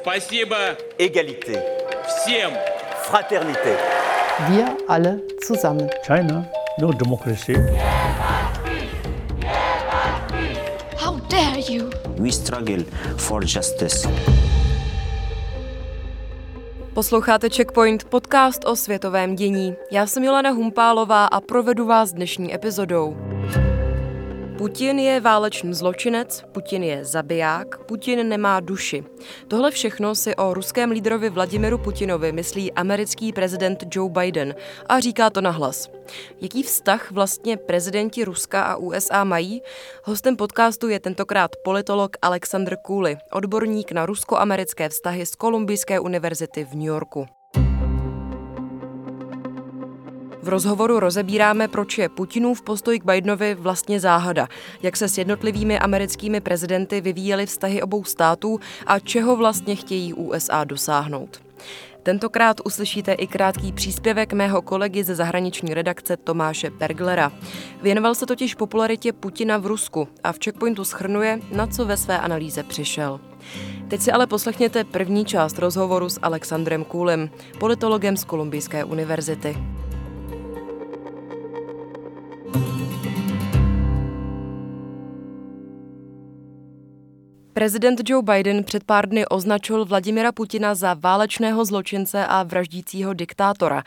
Спасибо Égalité. всем. Fraternité. Wir alle zusammen. China, no democracy. How dare you? We struggle for justice. Posloucháte Checkpoint, podcast o světovém dění. Já jsem Jolana Humpálová a provedu vás dnešní epizodou. Putin je válečný zločinec, Putin je zabiják, Putin nemá duši. Tohle všechno si o ruském lídrovi Vladimiru Putinovi myslí americký prezident Joe Biden a říká to nahlas. Jaký vztah vlastně prezidenti Ruska a USA mají? Hostem podcastu je tentokrát politolog Alexander Cooley, odborník na rusko-americké vztahy z Kolumbijské univerzity v New Yorku. V rozhovoru rozebíráme, proč je Putinův postoj k Bidenovi vlastně záhada, jak se s jednotlivými americkými prezidenty vyvíjely vztahy obou států a čeho vlastně chtějí USA dosáhnout. Tentokrát uslyšíte i krátký příspěvek mého kolegy ze zahraniční redakce Tomáše Perglera. Věnoval se totiž popularitě Putina v Rusku a v Checkpointu schrnuje, na co ve své analýze přišel. Teď si ale poslechněte první část rozhovoru s Alexandrem Kůlem, politologem z Kolumbijské univerzity. Prezident Joe Biden před pár dny označil Vladimira Putina za válečného zločince a vraždícího diktátora.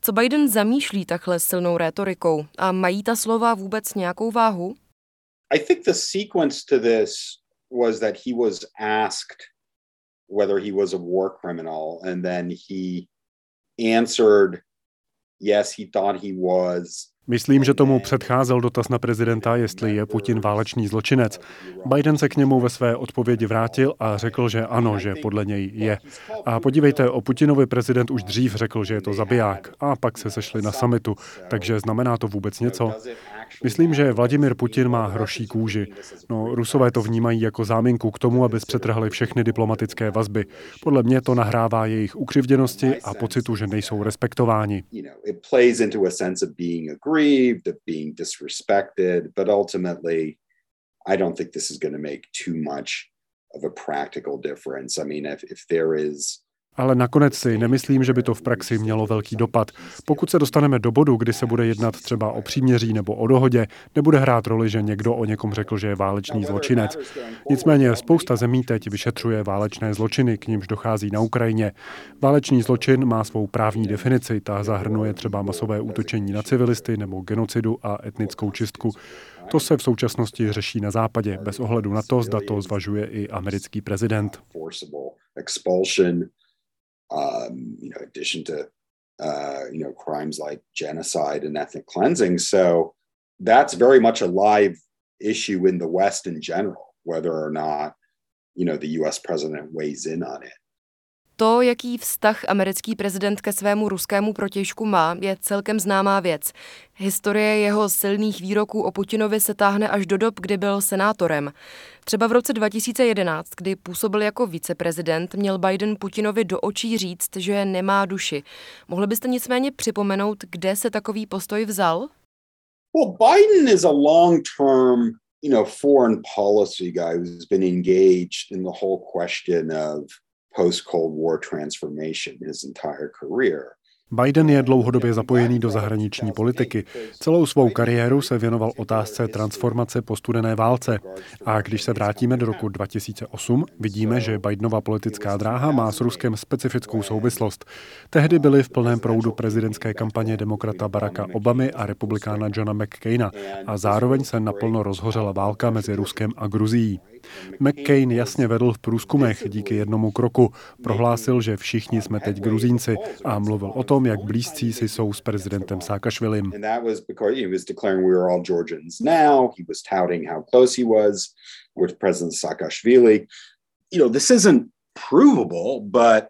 Co Biden zamýšlí takhle silnou rétorikou? A mají ta slova vůbec nějakou váhu? I think the sequence to this was that he was asked whether he was a war criminal and then he answered yes, he thought he was Myslím, že tomu předcházel dotaz na prezidenta, jestli je Putin válečný zločinec. Biden se k němu ve své odpovědi vrátil a řekl, že ano, že podle něj je. A podívejte, o Putinovi prezident už dřív řekl, že je to zabiják. A pak se sešli na samitu. Takže znamená to vůbec něco? Myslím, že Vladimir Putin má hroší kůži. No, Rusové to vnímají jako záminku k tomu, aby zpřetrhli všechny diplomatické vazby. Podle mě to nahrává jejich ukřivděnosti a pocitu, že nejsou respektováni aggrieved, of being disrespected, but ultimately, I don't think this is going to make too much of a practical difference. I mean, if, if there is ale nakonec si nemyslím, že by to v praxi mělo velký dopad. Pokud se dostaneme do bodu, kdy se bude jednat třeba o příměří nebo o dohodě, nebude hrát roli, že někdo o někom řekl, že je válečný zločinec. Nicméně spousta zemí teď vyšetřuje válečné zločiny, k nímž dochází na Ukrajině. Válečný zločin má svou právní definici, ta zahrnuje třeba masové útočení na civilisty nebo genocidu a etnickou čistku. To se v současnosti řeší na západě, bez ohledu na to, zda to zvažuje i americký prezident um, you know, addition to uh, you know crimes like genocide and ethnic cleansing. So that's very much a live issue in the West in general, whether or not you know the U.S. president weighs in on it. To, jaký vztah americký prezident ke svému ruskému protěžku má, je celkem známá věc. Historie jeho silných výroků o Putinovi se táhne až do dob, kdy byl senátorem. Třeba v roce 2011, kdy působil jako viceprezident, měl Biden Putinovi do očí říct, že nemá duši. Mohli byste nicméně připomenout, kde se takový postoj vzal? Well, Biden is a long-term you know, foreign policy guy who's been engaged in the whole question of post Cold War transformation his entire career. Biden je dlouhodobě zapojený do zahraniční politiky. Celou svou kariéru se věnoval otázce transformace po studené válce. A když se vrátíme do roku 2008, vidíme, že Bidenova politická dráha má s Ruskem specifickou souvislost. Tehdy byly v plném proudu prezidentské kampaně demokrata Baracka Obamy a republikána Johna McCaina a zároveň se naplno rozhořela válka mezi Ruskem a Gruzií. McCain jasně vedl v průzkumech díky jednomu kroku. Prohlásil, že všichni jsme teď Gruzínci a mluvil o tom, jak blízcí si jsou s prezidentem Sákašvilim. You know, this isn't provable, but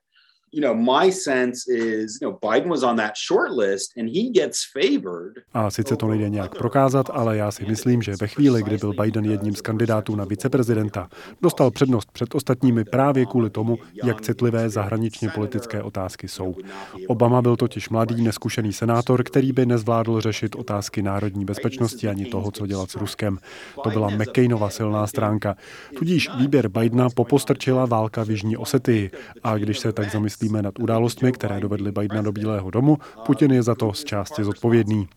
you know, my sense is, you know, Biden was on that short list and he gets favored. A sice to nejde nějak prokázat, ale já si myslím, že ve chvíli, kdy byl Biden jedním z kandidátů na viceprezidenta, dostal přednost před ostatními právě kvůli tomu, jak citlivé zahraničně politické otázky jsou. Obama byl totiž mladý, neskušený senátor, který by nezvládl řešit otázky národní bezpečnosti ani toho, co dělat s Ruskem. To byla McCainova silná stránka. Tudíž výběr Bidena popostrčila válka v Jižní Osetii. A když se tak zamyslí zamyslíme nad událostmi, které dovedly Bidena do Bílého domu, Putin je za to z části zodpovědný.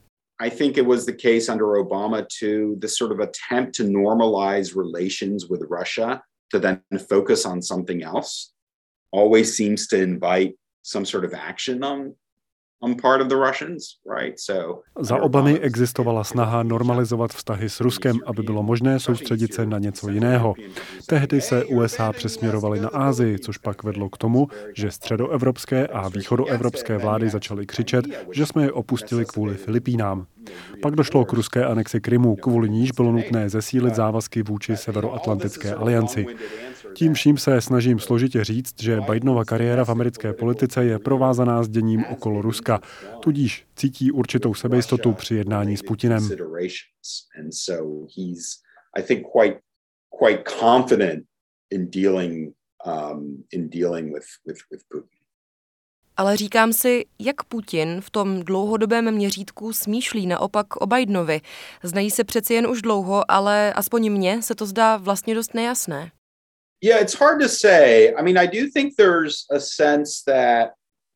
I think it was the case under Obama sort of attempt to normalize relations with Russia to then focus on something else always seems to invite some sort of action on za Obamy existovala snaha normalizovat vztahy s Ruskem, aby bylo možné soustředit se na něco jiného. Tehdy se USA přesměrovaly na Ázii, což pak vedlo k tomu, že středoevropské a východoevropské vlády začaly křičet, že jsme je opustili kvůli Filipínám. Pak došlo k ruské anexi Krymu, kvůli níž bylo nutné zesílit závazky vůči Severoatlantické alianci. Tím vším se snažím složitě říct, že Bidenova kariéra v americké politice je provázaná s děním okolo Ruska, tudíž cítí určitou sebejistotu při jednání s Putinem. Ale říkám si, jak Putin v tom dlouhodobém měřítku smýšlí naopak o Bidenovi. Znají se přeci jen už dlouho, ale aspoň mně se to zdá vlastně dost nejasné. Yeah, it's hard to say. I mean, I do think there's a sense that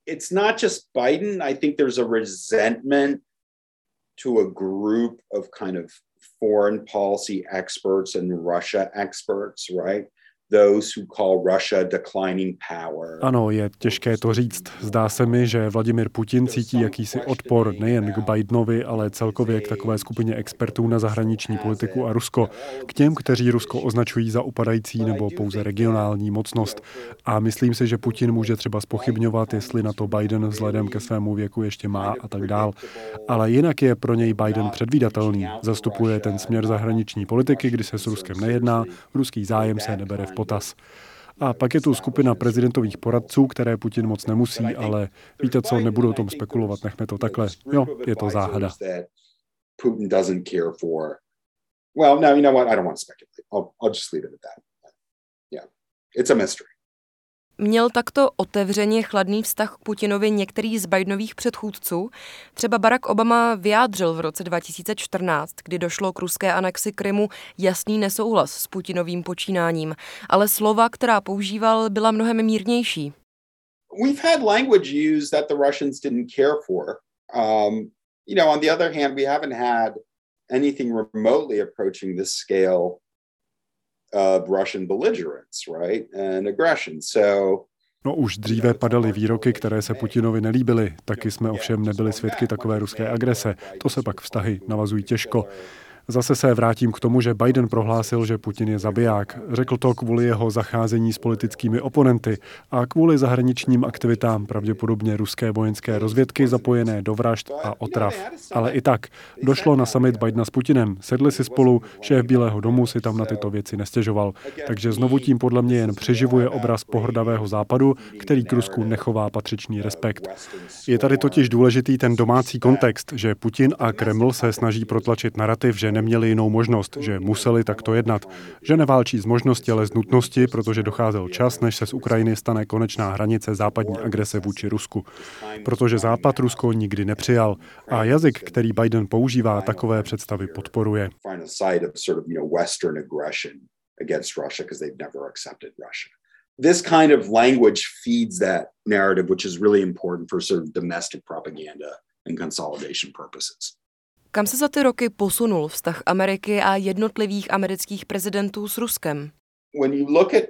it's not just Biden. I think there's a resentment to a group of kind of foreign policy experts and Russia experts, right? Ano, je těžké to říct. Zdá se mi, že Vladimir Putin cítí jakýsi odpor nejen k Bidenovi, ale celkově k takové skupině expertů na zahraniční politiku a Rusko. K těm, kteří Rusko označují za upadající nebo pouze regionální mocnost. A myslím si, že Putin může třeba spochybňovat, jestli na to Biden vzhledem ke svému věku ještě má a tak dál. Ale jinak je pro něj Biden předvídatelný. Zastupuje ten směr zahraniční politiky, kdy se s Ruskem nejedná, ruský zájem se nebere v potaz. A pak je tu skupina prezidentových poradců, které Putin moc nemusí, ale víte co, nebudu o tom spekulovat, nechme to takhle. Jo, je to záhada. It's a mystery. Měl takto otevřeně chladný vztah k Putinovi některý z Bidenových předchůdců? Třeba Barack Obama vyjádřil v roce 2014, kdy došlo k ruské anexi Krymu, jasný nesouhlas s Putinovým počínáním, ale slova, která používal, byla mnohem mírnější. We've had language used that the Russians didn't care for. Um, you know, on the other hand, we haven't had anything remotely approaching this scale of Russian belligerence, right, and aggression. So No už dříve padaly výroky, které se Putinovi nelíbily, taky jsme ovšem nebyli svědky takové ruské agrese. To se pak vztahy navazují těžko. Zase se vrátím k tomu, že Biden prohlásil, že Putin je zabiják. Řekl to kvůli jeho zacházení s politickými oponenty a kvůli zahraničním aktivitám pravděpodobně ruské vojenské rozvědky zapojené do vražd a otrav. Ale i tak, došlo na summit Bidena s Putinem, sedli si spolu, šéf Bílého domu si tam na tyto věci nestěžoval. Takže znovu tím podle mě jen přeživuje obraz pohrdavého západu, který k Rusku nechová patřičný respekt. Je tady totiž důležitý ten domácí kontext, že Putin a Kreml se snaží protlačit narrativ, že neměli jinou možnost, že museli takto jednat. Že neválčí z možnosti, ale z nutnosti, protože docházel čas, než se z Ukrajiny stane konečná hranice západní agrese vůči Rusku. Protože Západ Rusko nikdy nepřijal a jazyk, který Biden používá, takové představy podporuje. this kind of language feeds that narrative, which is really important for sort of domestic propaganda and consolidation purposes. Kam se za ty roky posunul vztah Ameriky a jednotlivých amerických prezidentů s Ruskem? When you look at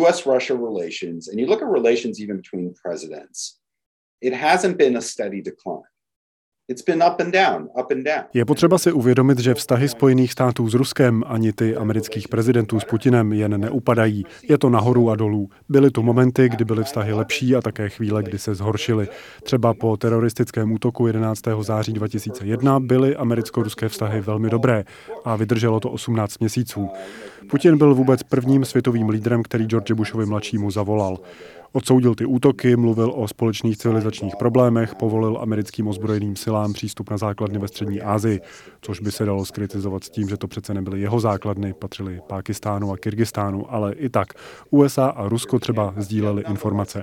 US-Russia relations and you look at relations even between presidents, it hasn't been a steady decline. Je potřeba si uvědomit, že vztahy Spojených států s Ruskem ani ty amerických prezidentů s Putinem jen neupadají. Je to nahoru a dolů. Byly tu momenty, kdy byly vztahy lepší a také chvíle, kdy se zhoršily. Třeba po teroristickém útoku 11. září 2001 byly americko-ruské vztahy velmi dobré a vydrželo to 18 měsíců. Putin byl vůbec prvním světovým lídrem, který George Bushovi mladšímu zavolal. Odsoudil ty útoky, mluvil o společných civilizačních problémech, povolil americkým ozbrojeným silám přístup na základny ve střední Asii, což by se dalo skritizovat s tím, že to přece nebyly jeho základny, patřily Pákistánu a Kyrgyzstánu, ale i tak USA a Rusko třeba sdíleli informace.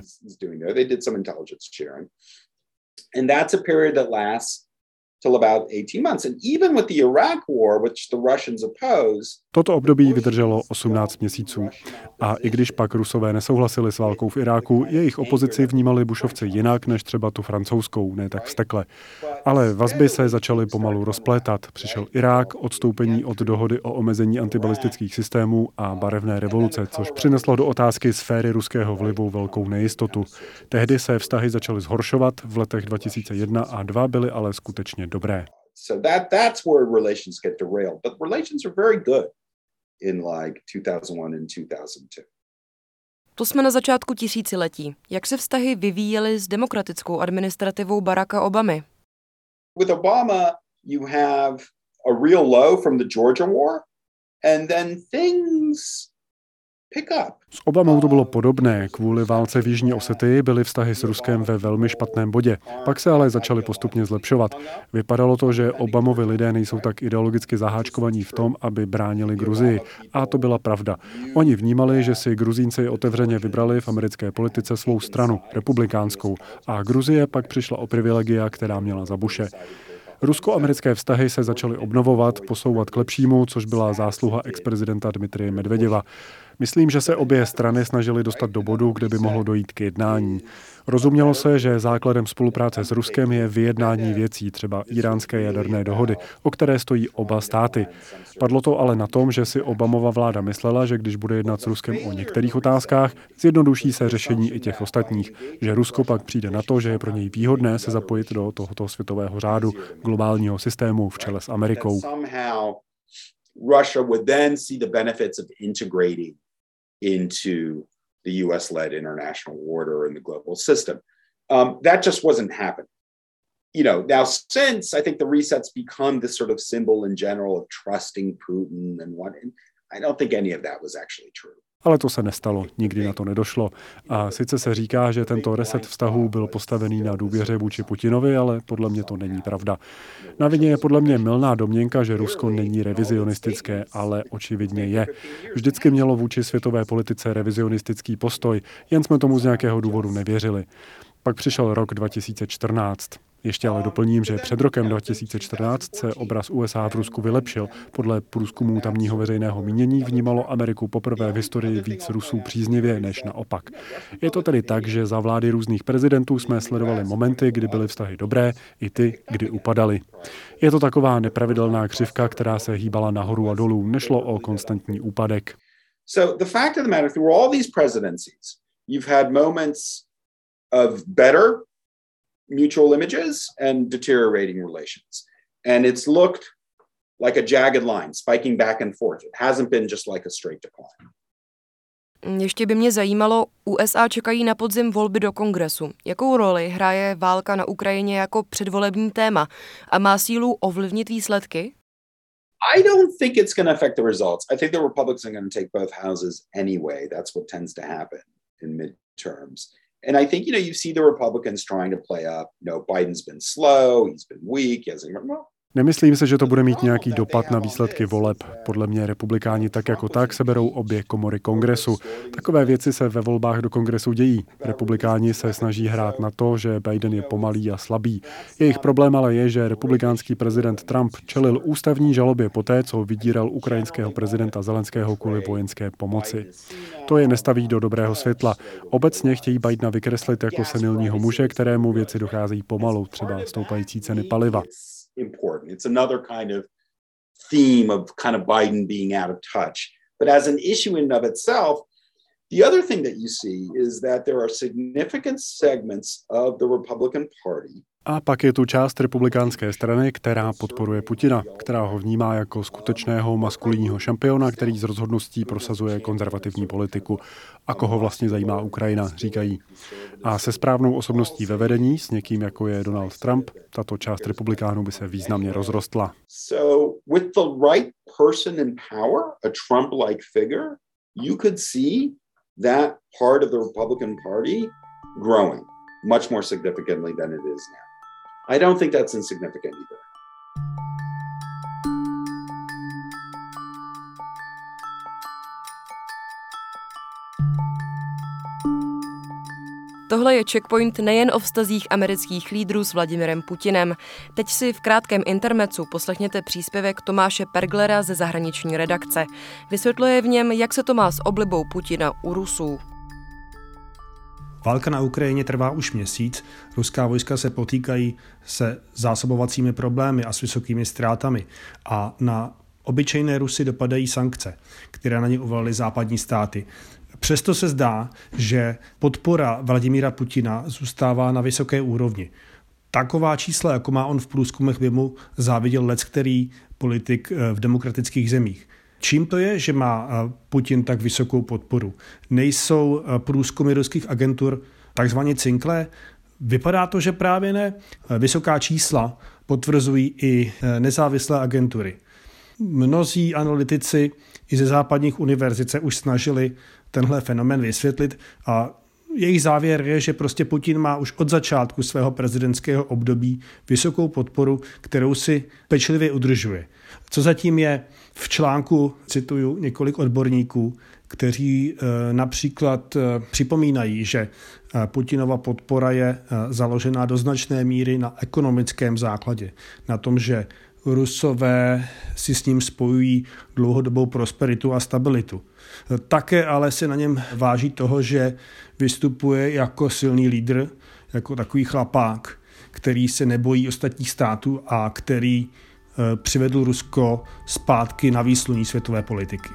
And that's a period that lasts till about 18 months. And even with the Iraq war, which the Russians opposed, Toto období vydrželo 18 měsíců. A i když pak Rusové nesouhlasili s válkou v Iráku, jejich opozici vnímali Bušovci jinak než třeba tu francouzskou, ne tak vstekle. Ale vazby se začaly pomalu rozplétat. Přišel Irák, odstoupení od dohody o omezení antibalistických systémů a barevné revoluce, což přineslo do otázky sféry ruského vlivu velkou nejistotu. Tehdy se vztahy začaly zhoršovat, v letech 2001 a 2 byly ale skutečně dobré. So that that's where relations get derailed. But relations are very good in like 2001 and 2002. To jsme na začátku tisíciletí. Jak se vztahy vyvíjely s demokratickou administrativou Baracka Obamy? With Obama, you have a real low from the Georgia war, and then things s Obamou to bylo podobné. Kvůli válce v Jižní Osety byly vztahy s Ruskem ve velmi špatném bodě. Pak se ale začaly postupně zlepšovat. Vypadalo to, že Obamovi lidé nejsou tak ideologicky zaháčkovaní v tom, aby bránili Gruzii. A to byla pravda. Oni vnímali, že si Gruzínci otevřeně vybrali v americké politice svou stranu, republikánskou. A Gruzie pak přišla o privilegia, která měla za Buše. Rusko-americké vztahy se začaly obnovovat, posouvat k lepšímu, což byla zásluha ex-prezidenta Dmitrie Medvedeva. Myslím, že se obě strany snažily dostat do bodu, kde by mohlo dojít k jednání. Rozumělo se, že základem spolupráce s Ruskem je vyjednání věcí, třeba iránské jaderné dohody, o které stojí oba státy. Padlo to ale na tom, že si Obamova vláda myslela, že když bude jednat s Ruskem o některých otázkách, zjednoduší se řešení i těch ostatních, že Rusko pak přijde na to, že je pro něj výhodné se zapojit do tohoto světového řádu, globálního systému v čele s Amerikou. Russia would then see the benefits of integrating into the US led international order and the global system. Um, that just wasn't happening. You know, now since I think the resets become this sort of symbol in general of trusting Putin and what, and I don't think any of that was actually true. Ale to se nestalo, nikdy na to nedošlo. A sice se říká, že tento reset vztahů byl postavený na důvěře vůči Putinovi, ale podle mě to není pravda. Na vině je podle mě milná domněnka, že Rusko není revizionistické, ale očividně je. Vždycky mělo vůči světové politice revizionistický postoj, jen jsme tomu z nějakého důvodu nevěřili. Pak přišel rok 2014. Ještě ale doplním, že před rokem 2014 se obraz USA v Rusku vylepšil. Podle průzkumů tamního veřejného mínění vnímalo Ameriku poprvé v historii víc Rusů příznivě než naopak. Je to tedy tak, že za vlády různých prezidentů jsme sledovali momenty, kdy byly vztahy dobré, i ty, kdy upadaly. Je to taková nepravidelná křivka, která se hýbala nahoru a dolů, nešlo o konstantní úpadek. So the fact of the matter, through all these presidencies, you've had moments of better mutual images and deteriorating relations. And it's looked like a jagged line, spiking back and forth. It hasn't been just like a straight decline. Ještě by mě zajímalo, USA čekají na podzim volby do kongresu. Jakou roli hraje válka na Ukrajině jako předvolební téma a má sílu ovlivnit výsledky? I don't think it's going to affect the results. I think the Republicans are going to take both houses anyway. That's what tends to happen in midterms. And I think, you know, you see the Republicans trying to play up, you know, Biden's been slow, he's been weak, he hasn't, well, Nemyslím se, že to bude mít nějaký dopad na výsledky voleb. Podle mě republikáni tak jako tak seberou obě komory kongresu. Takové věci se ve volbách do kongresu dějí. Republikáni se snaží hrát na to, že Biden je pomalý a slabý. Jejich problém ale je, že republikánský prezident Trump čelil ústavní žalobě poté, co vydíral ukrajinského prezidenta Zelenského kvůli vojenské pomoci. To je nestaví do dobrého světla. Obecně chtějí Bidena vykreslit jako senilního muže, kterému věci docházejí pomalu, třeba stoupající ceny paliva. Important. It's another kind of theme of kind of Biden being out of touch. But as an issue in of itself, the other thing that you see is that there are significant segments of the Republican Party A pak je tu část republikánské strany, která podporuje Putina, která ho vnímá jako skutečného maskulinního šampiona, který z rozhodností prosazuje konzervativní politiku. A koho vlastně zajímá Ukrajina, říkají. A se správnou osobností ve vedení, s někým jako je Donald Trump, tato část republikánů by se významně rozrostla. So with the right person in power, a Trump-like figure, you could see that part of the Republican Party growing much more significantly than it is now. I don't think that's insignificant either. Tohle je checkpoint nejen o vztazích amerických lídrů s Vladimirem Putinem. Teď si v krátkém intermecu poslechněte příspěvek Tomáše Perglera ze zahraniční redakce. Vysvětluje v něm, jak se to má s oblibou Putina u Rusů. Válka na Ukrajině trvá už měsíc, ruská vojska se potýkají se zásobovacími problémy a s vysokými ztrátami a na obyčejné Rusy dopadají sankce, které na ně uvalily západní státy. Přesto se zdá, že podpora Vladimíra Putina zůstává na vysoké úrovni. Taková čísla, jako má on v průzkumech, by mu záviděl lec, který politik eh, v demokratických zemích. Čím to je, že má eh, Putin tak vysokou podporu? Nejsou eh, průzkumy ruských agentur takzvaně cinklé? Vypadá to, že právě ne. Vysoká čísla potvrzují i nezávislé agentury. Mnozí analytici i ze západních univerzit se už snažili tenhle fenomen vysvětlit a jejich závěr je, že prostě Putin má už od začátku svého prezidentského období vysokou podporu, kterou si pečlivě udržuje. Co zatím je v článku, cituju několik odborníků, kteří eh, například eh, připomínají, že eh, Putinova podpora je založená do značné míry na ekonomickém základě, na tom, že Rusové si s ním spojují dlouhodobou prosperitu a stabilitu. Také ale se na něm váží toho, že vystupuje jako silný lídr, jako takový chlapák, který se nebojí ostatních států a který eh, přivedl Rusko zpátky na výsluní světové politiky.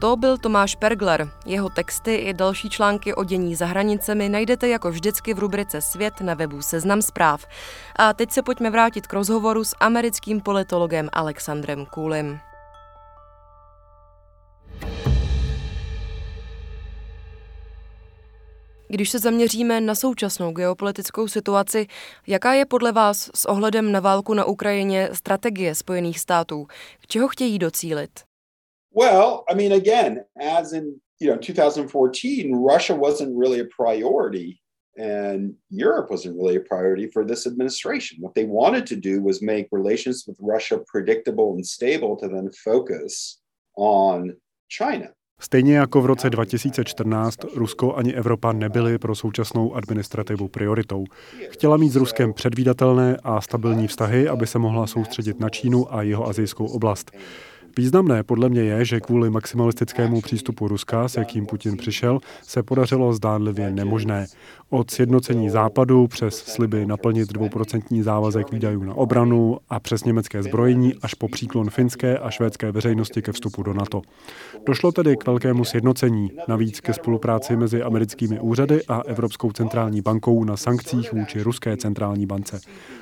To byl Tomáš Pergler. Jeho texty i další články o dění za hranicemi najdete jako vždycky v rubrice Svět na webu Seznam zpráv. A teď se pojďme vrátit k rozhovoru s americkým politologem Alexandrem Kůlim. Když se zaměříme na současnou geopolitickou situaci, jaká je podle vás s ohledem na válku na Ukrajině strategie Spojených států? K čeho chtějí docílit? Well, I mean, again, as in you know 2014, Russia wasn't really a priority, and Europe wasn't really a priority for this administration. What they wanted to do was make relations with Russia predictable and stable to then focus on China. Stejně jako v roce 2014 Rusko ani Evropa nebyly pro současnou administrativu prioritou. Chtěla mít s Ruskem předvídatelné a stabilní vztahy, aby se mohla soustředit na Čínu a jeho azijskou oblast. Významné podle mě je, že kvůli maximalistickému přístupu Ruska, s jakým Putin přišel, se podařilo zdánlivě nemožné. Od sjednocení západu přes sliby naplnit dvouprocentní závazek výdajů na obranu a přes německé zbrojení až po příklon finské a švédské veřejnosti ke vstupu do NATO. Došlo tedy k velkému sjednocení, navíc ke spolupráci mezi americkými úřady a Evropskou centrální bankou na sankcích vůči ruské centrální bance.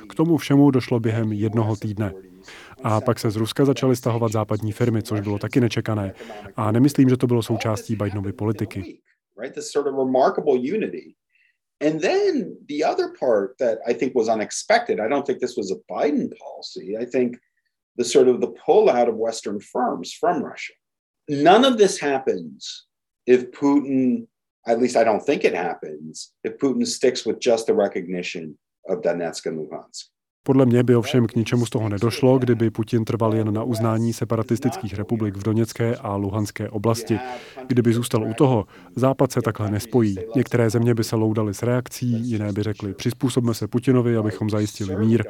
K tomu všemu došlo během jednoho týdne. A pak se z Ruska začaly stahovat západní firmy, což bylo taky nečekané. A nemyslím, že to bylo součástí Bidenovy politiky. And then the other part that I think was unexpected, I don't think this was a Biden policy. I think the sort of the pullout of Western firms from Russia. None of this happens if Putin, at least I don't think it happens, if Putin sticks with just the recognition of Donetsk and Luhansk. Podle mě by ovšem k ničemu z toho nedošlo, kdyby Putin trval jen na uznání separatistických republik v Doněcké a Luhanské oblasti. Kdyby zůstal u toho, Západ se takhle nespojí. Některé země by se loudaly s reakcí, jiné by řekly, přizpůsobme se Putinovi, abychom zajistili mír.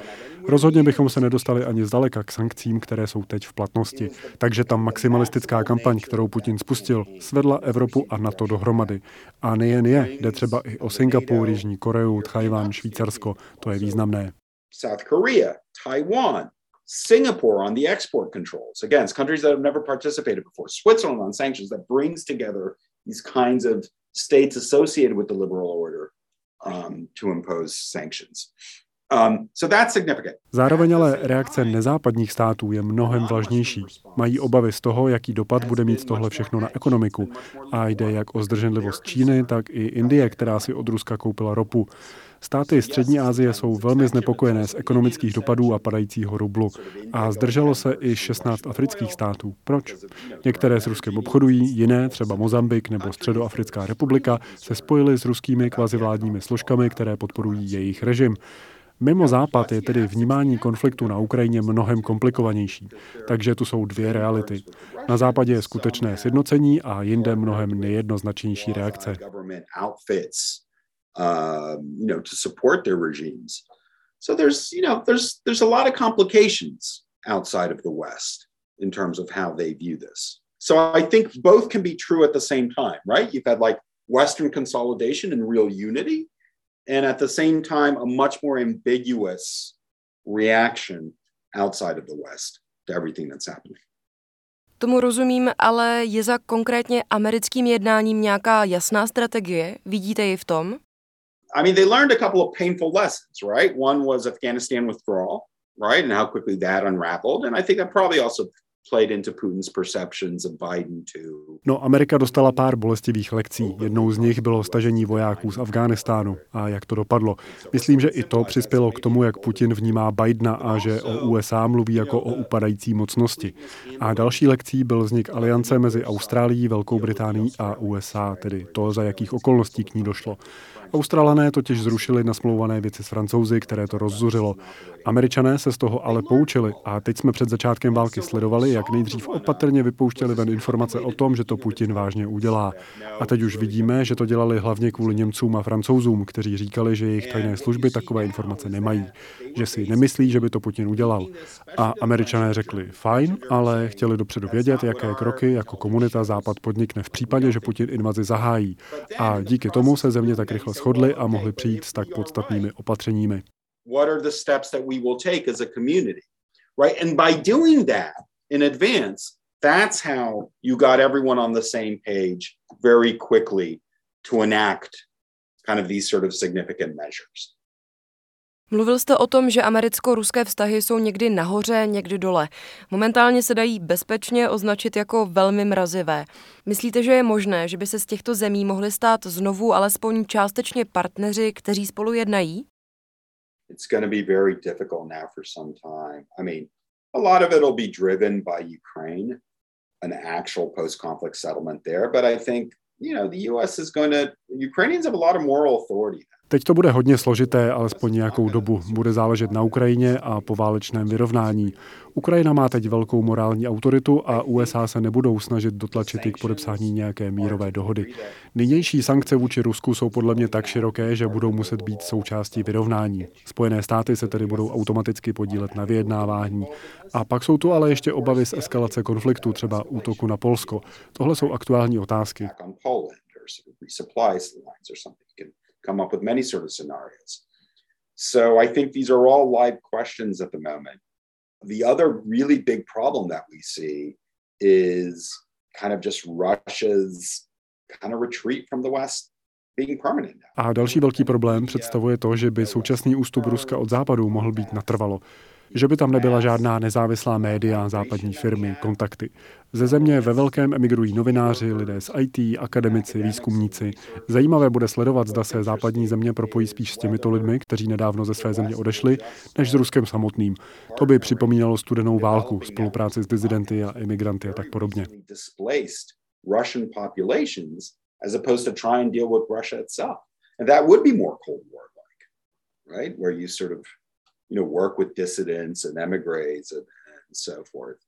Rozhodně bychom se nedostali ani zdaleka k sankcím, které jsou teď v platnosti. Takže ta maximalistická kampaň, kterou Putin spustil, svedla Evropu a NATO dohromady. A nejen je, jde třeba i o Singapur, Jižní Koreu, Tchajván, Švýcarsko, to je významné. South Korea, Taiwan, Singapore on the export controls. Again, it's countries that have never participated before. Switzerland on sanctions that brings together these kinds of states associated with the liberal order um, to impose sanctions. Um, so that's significant. Zároveň ale reakce nezápadních států je mnohem vlažnější. Mají obavy z toho, jaký dopad bude mít tohle všechno na ekonomiku. A jde jak o zdrženlivost Číny, tak i Indie, která si od Ruska koupila ropu. Státy Střední Asie jsou velmi znepokojené z ekonomických dopadů a padajícího rublu. A zdrželo se i 16 afrických států. Proč? Některé s Ruskem obchodují, jiné, třeba Mozambik nebo Středoafrická republika, se spojily s ruskými kvazivládními složkami, které podporují jejich režim. Mimo Západ je tedy vnímání konfliktu na Ukrajině mnohem komplikovanější, takže tu jsou dvě reality. Na Západě je skutečné sjednocení a jinde mnohem nejednoznačnější reakce. Um, so there's, you know, there's there's a lot of complications outside of the West in terms of how they view this. So I think both can be true at the same time, right? You've had like Western consolidation and real unity, and at the same time, a much more ambiguous reaction outside of the West to everything that's happening. Tomu rozumím, ale je za konkrétně americkým jednáním nějaká jasná strategie? Vidíte ji v tom? I mean, they learned a couple of painful lessons, right? One was Afghanistan withdrawal, right? And how quickly that unraveled. And I think that probably also played into Putin's perceptions of Biden too. No, Amerika dostala pár bolestivých lekcí. Jednou z nich bylo stažení vojáků z Afghánistánu. A jak to dopadlo? Myslím, že i to přispělo k tomu, jak Putin vnímá Bidena a že o USA mluví jako o upadající mocnosti. A další lekcí byl vznik aliance mezi Austrálií, Velkou Británií a USA, tedy to, za jakých okolností k ní došlo. Australané totiž zrušili nasmlouvané věci s francouzi, které to rozzuřilo. Američané se z toho ale poučili a teď jsme před začátkem války sledovali, jak nejdřív opatrně vypouštěli ven informace o tom, že to Putin vážně udělá. A teď už vidíme, že to dělali hlavně kvůli Němcům a Francouzům, kteří říkali, že jejich tajné služby takové informace nemají, že si nemyslí, že by to Putin udělal. A Američané řekli, fajn, ale chtěli dopředu vědět, jaké kroky jako komunita Západ podnikne v případě, že Putin invazi zahájí. A díky tomu se země tak rychle shodly a mohly přijít s tak podstatnými opatřeními. What are the steps that we will take as a community? Right? And by doing that in advance, that's how you got everyone on the same page very quickly to enact kind of these sort of significant measures. Mluvil jste o tom, že americko-ruské vztahy jsou někdy nahoře, někdy dole. Momentálně se dají bezpečně označit jako velmi mrazivé. Myslíte, že je možné, že by se z těchto zemí mohli stát znovu alespoň částečně partneři, kteří spolu jednají? It's going to be very difficult now for some time. I mean, a lot of it will be driven by Ukraine, an actual post-conflict settlement there, but I think, you know, the US is going to Teď to bude hodně složité, alespoň nějakou dobu. Bude záležet na Ukrajině a poválečném vyrovnání. Ukrajina má teď velkou morální autoritu a USA se nebudou snažit dotlačit i k podepsání nějaké mírové dohody. Nynější sankce vůči Rusku jsou podle mě tak široké, že budou muset být součástí vyrovnání. Spojené státy se tedy budou automaticky podílet na vyjednávání. A pak jsou tu ale ještě obavy z eskalace konfliktu, třeba útoku na Polsko. Tohle jsou aktuální otázky come up with many sort of scenarios. So I think these are all live questions at the moment. The other really big problem that we see is kind of just Russia's kind of retreat from the West being permanent. A další velký problém představuje to, že by současný ústup Ruska od západu mohl být natrvalo že by tam nebyla žádná nezávislá média, západní firmy, kontakty. Ze země ve velkém emigrují novináři, lidé z IT, akademici, výzkumníci. Zajímavé bude sledovat, zda se západní země propojí spíš s těmito lidmi, kteří nedávno ze své země odešli, než s Ruskem samotným. To by připomínalo studenou válku, spolupráci s dizidenty a imigranty a tak podobně. And that would be more Cold War like, right? Where you sort of you know, work with dissidents and emigres and, and so forth.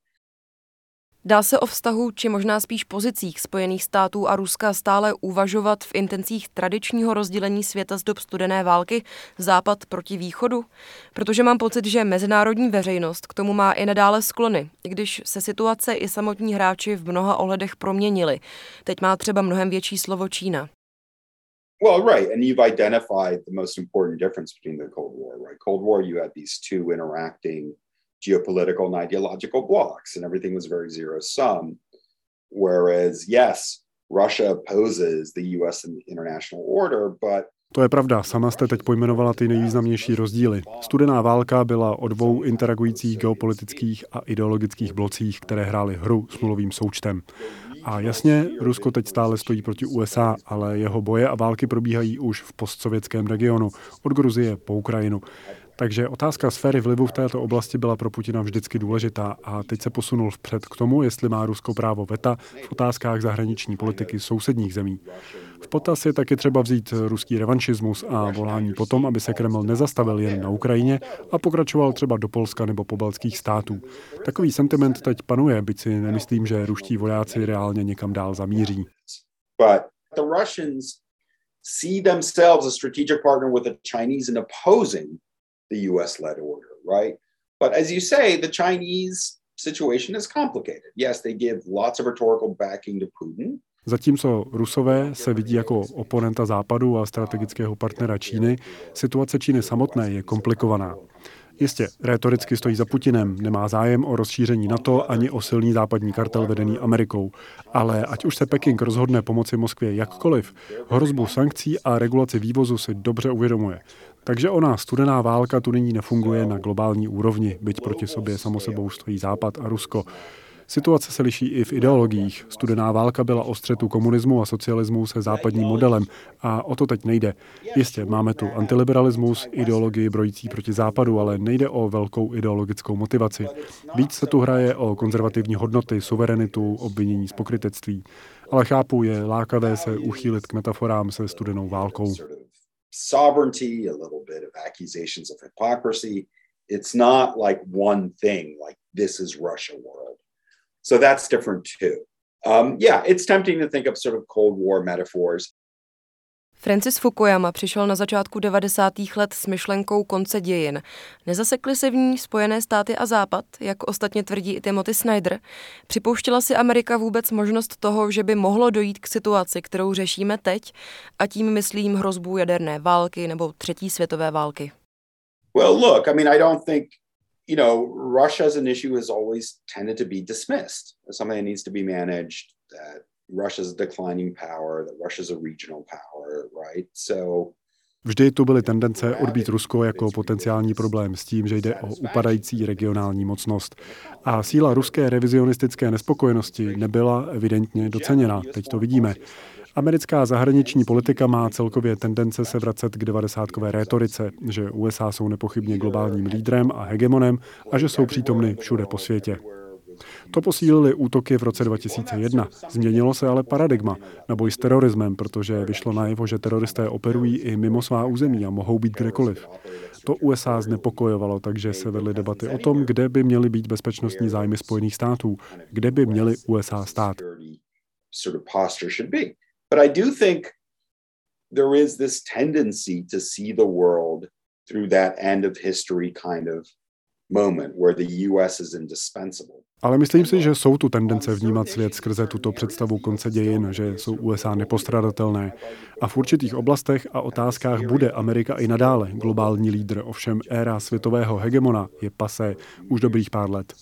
Dá se o vztahu, či možná spíš pozicích Spojených států a Ruska stále uvažovat v intencích tradičního rozdělení světa z dob studené války západ proti východu? Protože mám pocit, že mezinárodní veřejnost k tomu má i nadále sklony, i když se situace i samotní hráči v mnoha ohledech proměnili. Teď má třeba mnohem větší slovo Čína. Well, right. And you've identified the most important difference between the Cold War, right? Cold War, you had these two interacting geopolitical and ideological blocks, and everything was very zero sum. Whereas, yes, Russia opposes the US and the international order, but To je pravda, sama jste teď pojmenovala ty nejvýznamnější rozdíly. Studená válka byla o dvou interagujících geopolitických a ideologických blocích, které hrály hru s nulovým součtem. A jasně, Rusko teď stále stojí proti USA, ale jeho boje a války probíhají už v postsovětském regionu, od Gruzie po Ukrajinu. Takže otázka sféry vlivu v této oblasti byla pro Putina vždycky důležitá a teď se posunul vpřed k tomu, jestli má Rusko právo veta v otázkách zahraniční politiky sousedních zemí. V potaz je taky třeba vzít ruský revanšismus a volání potom, aby se Kreml nezastavil jen na Ukrajině a pokračoval třeba do Polska nebo pobaltských států. Takový sentiment teď panuje, byť si nemyslím, že ruští vojáci reálně někam dál zamíří. See themselves a strategic partner with the Chinese in opposing the US led order, right? But as you say, the Chinese situation is complicated. Yes, they give lots of rhetorical backing to Putin. Zatímco Rusové se vidí jako oponenta Západu a strategického partnera Číny, situace Číny samotné je komplikovaná. Jistě, rétoricky stojí za Putinem, nemá zájem o rozšíření NATO ani o silný západní kartel vedený Amerikou. Ale ať už se Peking rozhodne pomoci Moskvě jakkoliv, hrozbu sankcí a regulaci vývozu si dobře uvědomuje. Takže ona studená válka tu nyní nefunguje na globální úrovni, byť proti sobě samosebou stojí Západ a Rusko. Situace se liší i v ideologiích. Studená válka byla o střetu komunismu a socialismu se západním modelem a o to teď nejde. Jistě, máme tu antiliberalismus, ideologii brojící proti západu, ale nejde o velkou ideologickou motivaci. Víc se tu hraje o konzervativní hodnoty, suverenitu, obvinění z pokrytectví. Ale chápu, je lákavé se uchýlit k metaforám se studenou válkou. Sovereignty, a little bit of accusations of hypocrisy. It's not like one thing, like this is Russia world. So that's different too. Um, yeah, it's tempting to think of sort of Cold War metaphors. Francis Fukuyama přišel na začátku 90. let s myšlenkou konce dějin. Nezasekly se v ní Spojené státy a Západ, jak ostatně tvrdí i Timothy Snyder? Připouštěla si Amerika vůbec možnost toho, že by mohlo dojít k situaci, kterou řešíme teď, a tím myslím hrozbu jaderné války nebo třetí světové války? Well, look, I mean, I don't think you know, Russia as an issue has always tended to be dismissed as something that needs to be managed, that Russia's a declining power, that Russia's a regional power, right? So Vždy tu byly tendence odbít Rusko jako potenciální problém s tím, že jde o upadající regionální mocnost. A síla ruské revizionistické nespokojenosti nebyla evidentně doceněna. Teď to vidíme. Americká zahraniční politika má celkově tendence se vracet k devadesátkové rétorice, že USA jsou nepochybně globálním lídrem a hegemonem a že jsou přítomny všude po světě. To posílily útoky v roce 2001. Změnilo se ale paradigma na boj s terorismem, protože vyšlo najevo, že teroristé operují i mimo svá území a mohou být kdekoliv. To USA znepokojovalo, takže se vedly debaty o tom, kde by měly být bezpečnostní zájmy Spojených států, kde by měly USA stát. There is this tendency to see the world through that end of history kind of Ale myslím si, že jsou tu tendence vnímat svět skrze tuto představu konce dějin, že jsou USA nepostradatelné. A v určitých oblastech a otázkách bude Amerika i nadále globální lídr, ovšem éra světového hegemona je pasé už dobrých pár let.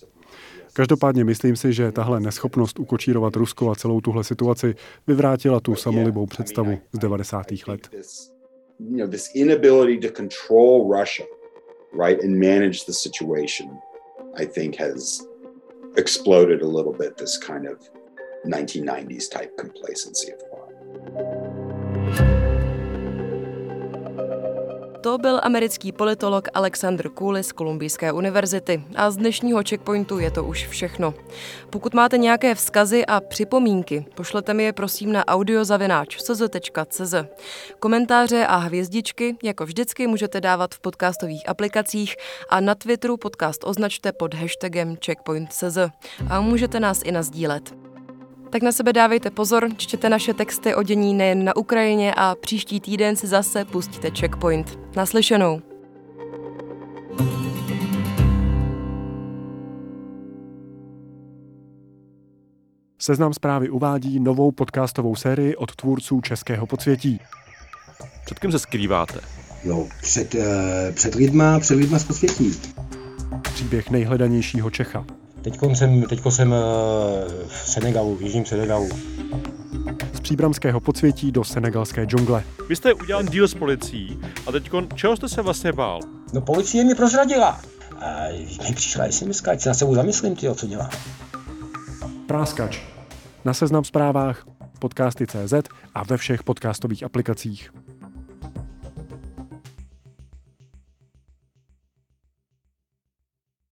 Každopádně myslím si, že tahle neschopnost ukočírovat Rusko a celou tuhle situaci vyvrátila tu samolibou představu z 90. let. Right, and manage the situation, I think has exploded a little bit this kind of 1990s type complacency of. To byl americký politolog Alexander Cooley z Kolumbijské univerzity. A z dnešního checkpointu je to už všechno. Pokud máte nějaké vzkazy a připomínky, pošlete mi je prosím na audiozavináč.cz. Komentáře a hvězdičky, jako vždycky, můžete dávat v podcastových aplikacích a na Twitteru podcast označte pod hashtagem checkpoint.cz a můžete nás i nazdílet. Tak na sebe dávejte pozor, čtěte naše texty o dění nejen na Ukrajině a příští týden si zase pustíte Checkpoint. Naslyšenou. Seznam zprávy uvádí novou podcastovou sérii od tvůrců Českého podsvětí. Před kým se skrýváte? No, před, uh, před lidma, před lidma z podsvětí. Příběh nejhledanějšího Čecha. Teď jsem, teďko jsem v Senegalu, v jižním Senegalu. Z příbramského podsvětí do senegalské džungle. Vy jste udělal díl s policií a teď čeho jste se vlastně bál? No policie mě prozradila. A mi přišla SMS, ať se na sebou zamyslím, tyjo, co dělá. Práskač. Na seznam zprávách, podcasty.cz a ve všech podcastových aplikacích.